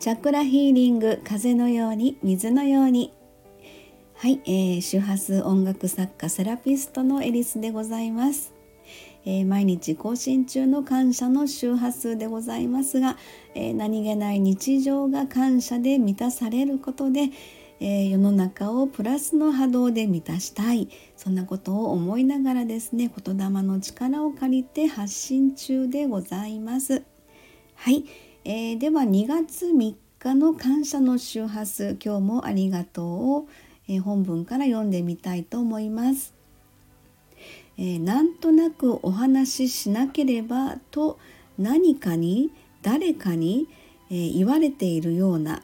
チャクラヒーリング風のように水のように。はい、えー、周波数音楽作家セラピストのエリスでございます、えー、毎日更新中の感謝の周波数でございますが、えー、何気ない日常が感謝で満たされることで、え世の中をプラスの波動で満たしたい。そんなことを思いながらですね言霊の力を借りて発信中でございます。はい、えー、では2月3日の感謝の周波数今日もありがとうを、えー、本文から読んでみたいと思います、えー、なんとなくお話ししなければと何かに誰かに、え言われているような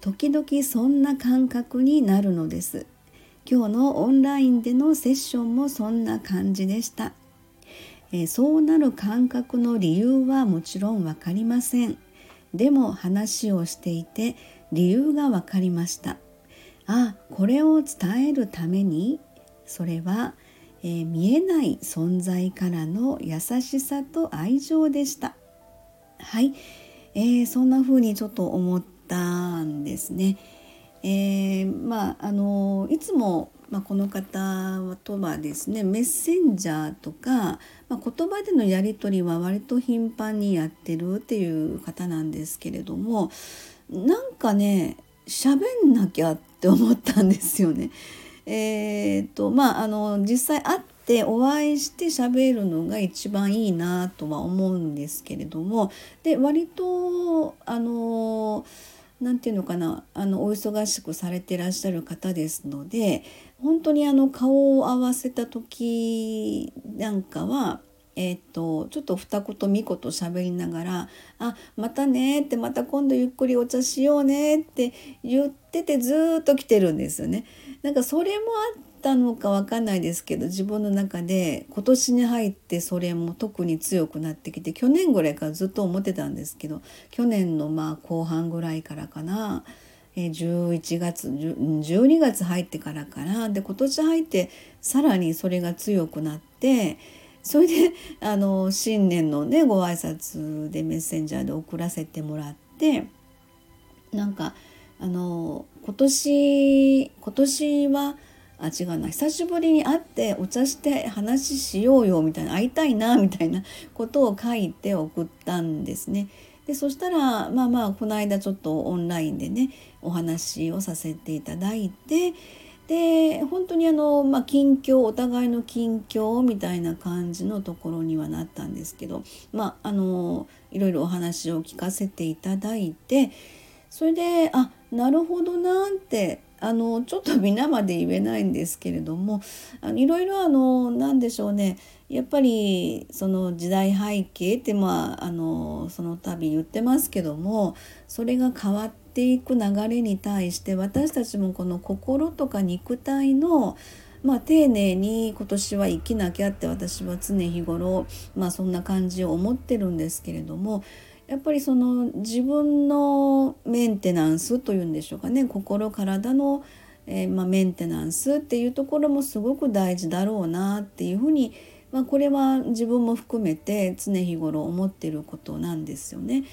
時々そんな感覚になるのです。今日のオンラインでのセッションもそんな感じでした、えー、そうなる感覚の理由はもちろん分かりません。でも話をしていて理由が分かりました。あこれを伝えるためにそれは、えー、見えない存在からの優しさと愛情でした。はい、えー、そんな風にちょっと思ったんですね。えー、まああのいつも、まあ、この方とはですねメッセンジャーとか、まあ、言葉でのやり取りは割と頻繁にやってるっていう方なんですけれどもなんかね喋んなきゃって思ったんですよね。えーとまあ、あの実際会ってお会いして喋るのが一番いいなとは思うんですけれどもで割とあの何て言うのかなあのお忙しくされてらっしゃる方ですので本当にあの顔を合わせた時なんかはえーと、ちょっと二言三言喋りながら「あまたね」って「また今度ゆっくりお茶しようね」って言っててずっと来てるんですよね。なんかそれもあったのかわかんないですけど自分の中で今年に入ってそれも特に強くなってきて去年ぐらいからずっと思ってたんですけど去年のまあ後半ぐらいからかな。11月12月入ってからかなで今年入ってさらにそれが強くなってそれであの新年のねご挨拶でメッセンジャーで送らせてもらってなんかあの今年今年はあ違うな久しぶりに会ってお茶して話しようよみたいな会いたいなみたいなことを書いて送ったんですね。でそしたらまあまあこの間ちょっとオンラインでねお話をさせていただいてで本当にあの、まあ、近況お互いの近況みたいな感じのところにはなったんですけどまああのいろいろお話を聞かせていただいてそれであなるほどなってあのちょっと皆まで言えないんですけれどもあのいろいろあの何でしょうね。やっぱりその時代背景ってまああのその度言ってますけどもそれが変わっていく流れに対して私たちもこの心とか肉体のまあ、丁寧に今年は生きなきゃって私は常日頃、まあ、そんな感じを思ってるんですけれどもやっぱりその自分のメンテナンスというんでしょうかね心体の、えー、まあ、メンテナンスっていうところもすごく大事だろうなっていうふうに、まあ、これは自分も含めて常日頃思ってることなんですよね。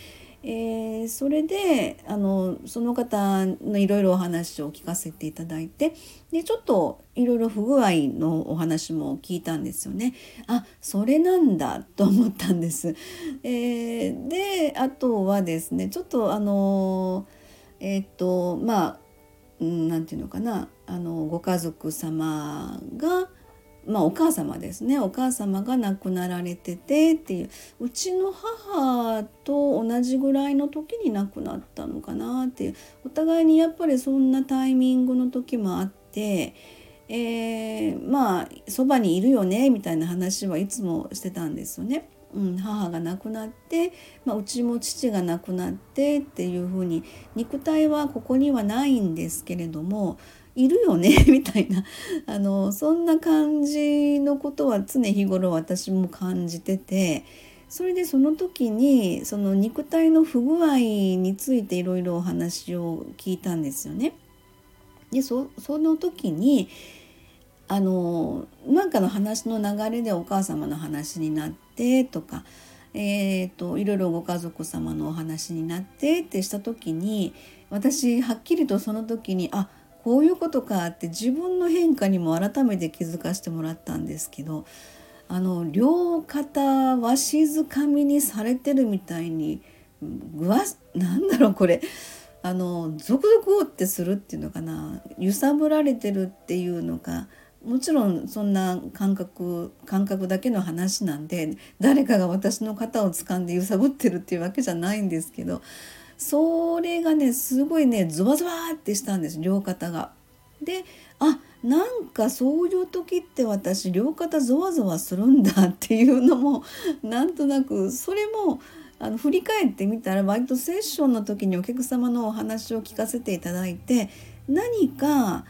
えー、それであのその方のいろいろお話を聞かせていただいてでちょっといろいろ不具合のお話も聞いたんですよね。あそれなんだと思ったんです。えー、であとはですねちょっとあのえっ、とまあ何て言うのかなあのご家族様がまあ、お母様ですね。お母様が亡くなられててっていう。うちの母と同じぐらいの時に亡くなったのかなっていう。お互いにやっぱりそんなタイミングの時もあって、えー、まあそばにいるよねみたいな話はいつもしてたんですよね。うん、母が亡くなって、まあ、うちも父が亡くなってっていうふうに肉体はここにはないんですけれどもいるよね みたいなあのそんな感じのことは常日頃私も感じててそれでその時にその肉体の不具合についていろいろお話を聞いたんですよね。でその時にあのなんかの話の流れでお母様の話になってとか、えーと、いろいろご家族様のお話になってってした時に私はっきりとその時にあこういうことかって自分の変化にも改めて気づかせてもらったんですけどあの両肩わしづかみにされてるみたいにぐわなんだろうこれ。あのゾクゾクってするっていうのかな。揺さぶられてるっていうのか。もちろんそんな感覚感覚だけの話なんで誰かが私の肩を掴んで揺さぶってるっていうわけじゃないんですけどそれがねすごいねゾワゾワってしたんです両肩が。であなんかそういう時って私両肩ゾワゾワするんだっていうのも なんとなくそれもあの振り返ってみたら割とセッションの時にお客様のお話を聞かせていただいて何か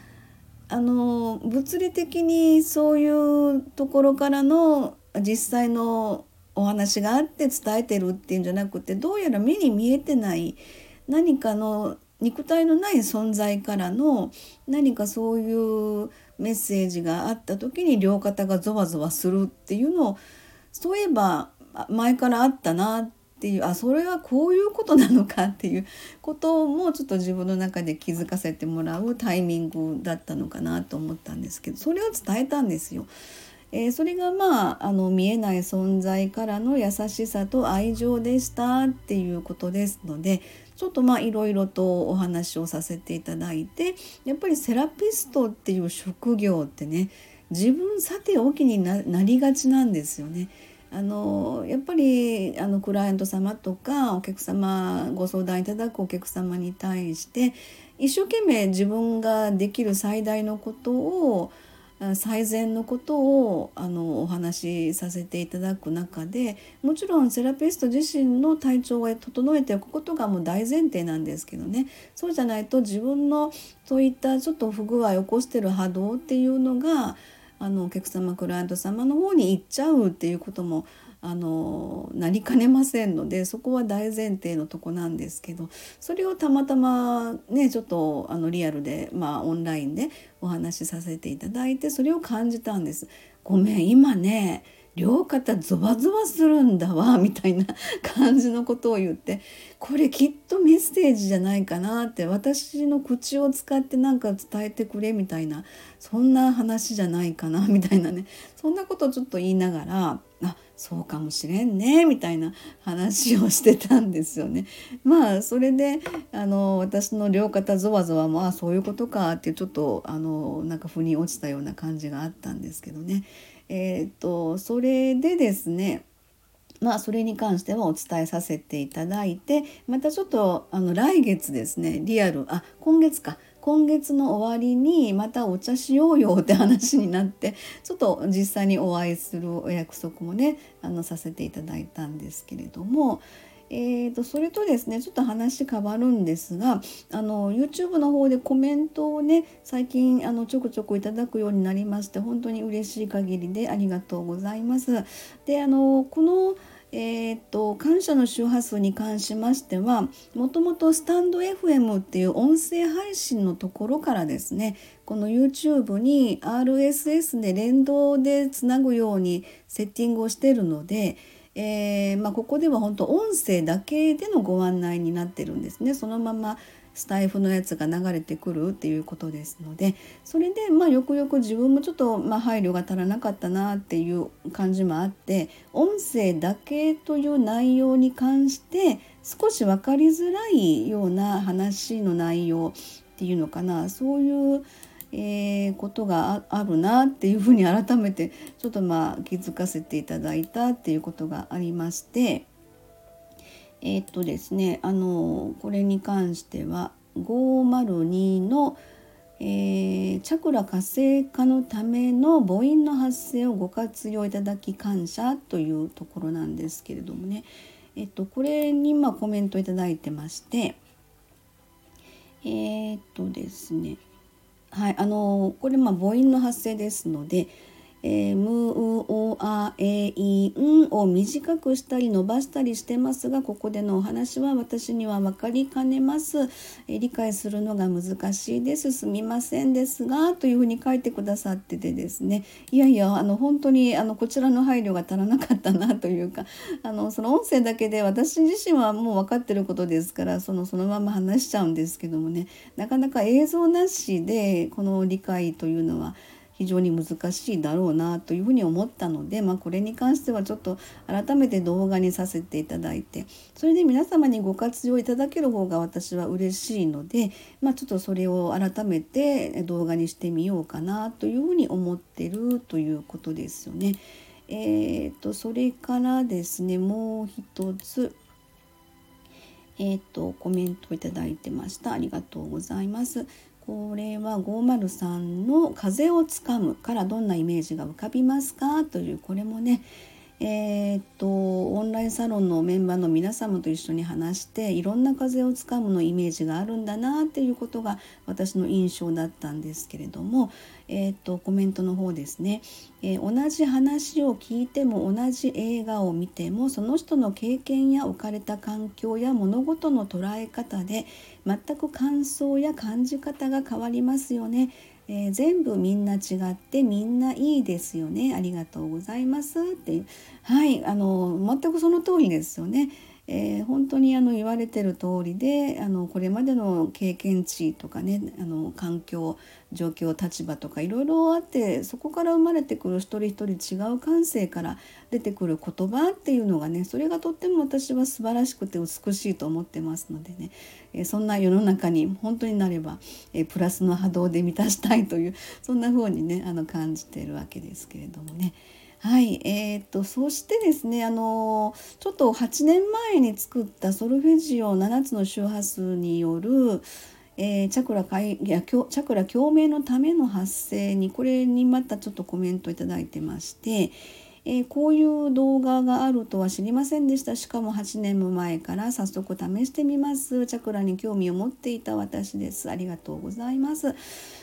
あの物理的にそういうところからの実際のお話があって伝えてるっていうんじゃなくてどうやら目に見えてない何かの肉体のない存在からの何かそういうメッセージがあった時に両肩がゾワゾワするっていうのをそういえば前からあったなっていうあそれはこういうことなのかっていうこともちょっと自分の中で気づかせてもらうタイミングだったのかなと思ったんですけどそれを伝えたんですよ。えー、それがまああの見えない存在からの優しさと愛情でしたっていうことですのでちょっとまあいろいろとお話をさせていただいてやっぱりセラピストっていう職業ってね自分さておきになりがちなんですよね。あのやっぱりあのクライアント様とかお客様ご相談いただくお客様に対して一生懸命自分ができる最大のことを最善のことをあのお話しさせていただく中でもちろんセラピスト自身の体調を整えておくことがもう大前提なんですけどね。そうじゃないと自分のそういったちょっと不具合を起こしてる波動っていうのがあのお客様クライアント様の方に行っちゃうっていうこともあのなりかねませんのでそこは大前提のとこなんですけどそれをたまたまねちょっとあのリアルでまあオンラインでお話しさせていただいてそれを感じたんです。ごめん今ね両肩ゾワゾワするんだわ みたいな感じのことを言ってこれきっとメッセージじゃないかなって私の口を使って何か伝えてくれみたいなそんな話じゃないかなみたいなねそんなことをちょっと言いながらそうかもしれんねみたいな話をしてたんですよね。まあそれであの私の両肩ゾワゾワもあそういうことかってちょっとあのなんか腑に落ちたような感じがあったんですけどね。えー、っとそれでですねまあそれに関してはお伝えさせていただいてまたちょっとあの来月ですねリアルあ今月か今月の終わりにまたお茶しようよって話になってちょっと実際にお会いするお約束もねあのさせていただいたんですけれどもえーと、それとですねちょっと話変わるんですがあの YouTube の方でコメントをね最近あのちょくちょくいただくようになりまして本当に嬉しい限りでありがとうございます。であのこのえーと、感謝の周波数に関しましてはもともとスタンド FM っていう音声配信のところからですねこの YouTube に RSS で連動でつなぐようにセッティングをしてるので、えー、まあ、ここでは本当音声だけでのご案内になってるんですね。そのままスタイフのやつが流れてくるっていうことですのでそれでまあよくよく自分もちょっとまあ配慮が足らなかったなっていう感じもあって音声だけという内容に関して少し分かりづらいような話の内容っていうのかな。そういうえー、ことがあるなっていうふうに改めてちょっとまあ気づかせていただいたっていうことがありまして。えー、っとですねあのこれに関しては502の、えー、チャクラ活性化のための母音の発声をご活用いただき感謝というところなんですけれどもね、えっと、これにまコメントいただいてましてえー、っとですねはい、あのこれま母音の発声ですので、えー、むうおあえいんを短くしたり伸ばしたりしてますがここでのお話は私には分かりかねます、えー、理解するのが難しいです。すみませんですがというふうに書いてくださっててですね。いやいやあの本当にあのこちらの配慮が足らなかったなというか あのその音声だけで私自身はもう分かってることですからそのそのまま話しちゃうんですけどもね。なかなか映像なしでこの理解というのは非常に難しいだろうなというふうに思ったので、まあ、これに関してはちょっと改めて動画にさせていただいてそれで皆様にご活用いただける方が私は嬉しいので、まあ、ちょっとそれを改めて動画にしてみようかなというふうに思ってるということですよね。えーと、それからですねもう一つえっ、ー、とコメントいただいてましたありがとうございますこれは503の「風をつかむ」からどんなイメージが浮かびますか？というこれもねえー、っとオンラインサロンのメンバーの皆様と一緒に話していろんな風をつかむのイメージがあるんだなっていうことが私の印象だったんですけれども、えー、っとコメントの方ですね、えー、同じ話を聞いても同じ映画を見てもその人の経験や置かれた環境や物事の捉え方で全く感想や感じ方が変わりますよね。えー、全部みんな違ってみんないいですよね。ありがとうございます。って。はい。あの全くその通りですよね。えー、本当にあの言われてる通りであのこれまでの経験値とかねあの環境状況立場とかいろいろあってそこから生まれてくる一人一人違う感性から出てくる言葉っていうのがねそれがとっても私は素晴らしくて美しいと思ってますのでね、えー、そんな世の中に本当になれば、えー、プラスの波動で満たしたいというそんな風にねあの感じてるわけですけれどもね。はい、えーと、そしてですねあのちょっと8年前に作ったソルフェジオ7つの周波数による、えー、チャクラいやチャクラ共鳴のための発生にこれにまたちょっとコメント頂いてまして、えー、こういう動画があるとは知りませんでした。しかも8年も前から早速試してみます。チャクラに興味を持っていた私です。ありがとうございます。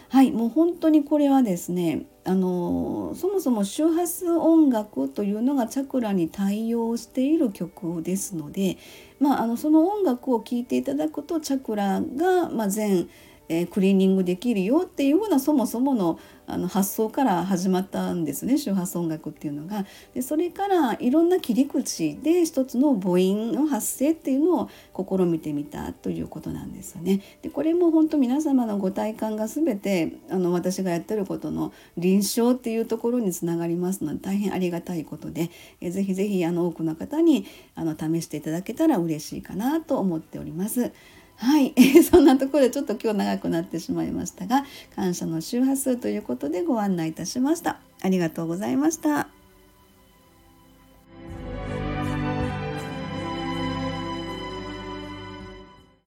はいもう本当にこれはですねあのそもそも周波数音楽というのがチャクラに対応している曲ですので、まあ、あのその音楽を聴いていただくとチャクラが、まあ、全えー、クリーニングできるよっていうふうなそもそものあの発想から始まったんですね周波数音楽っていうのが。でそれからいろんな切り口で一つの母音の発声っていうのを試みてみたということなんですよね。でこれも本当皆様のご体感が全てあの私がやってることの臨床っていうところにつながりますので大変ありがたいことで、えー、ぜひぜひあの多くの方にあの試していただけたら嬉しいかなと思っております。はい、そんなところでちょっと今日長くなってしまいましたが感謝の周波数ということでご案内いたしました。ありがとうございました。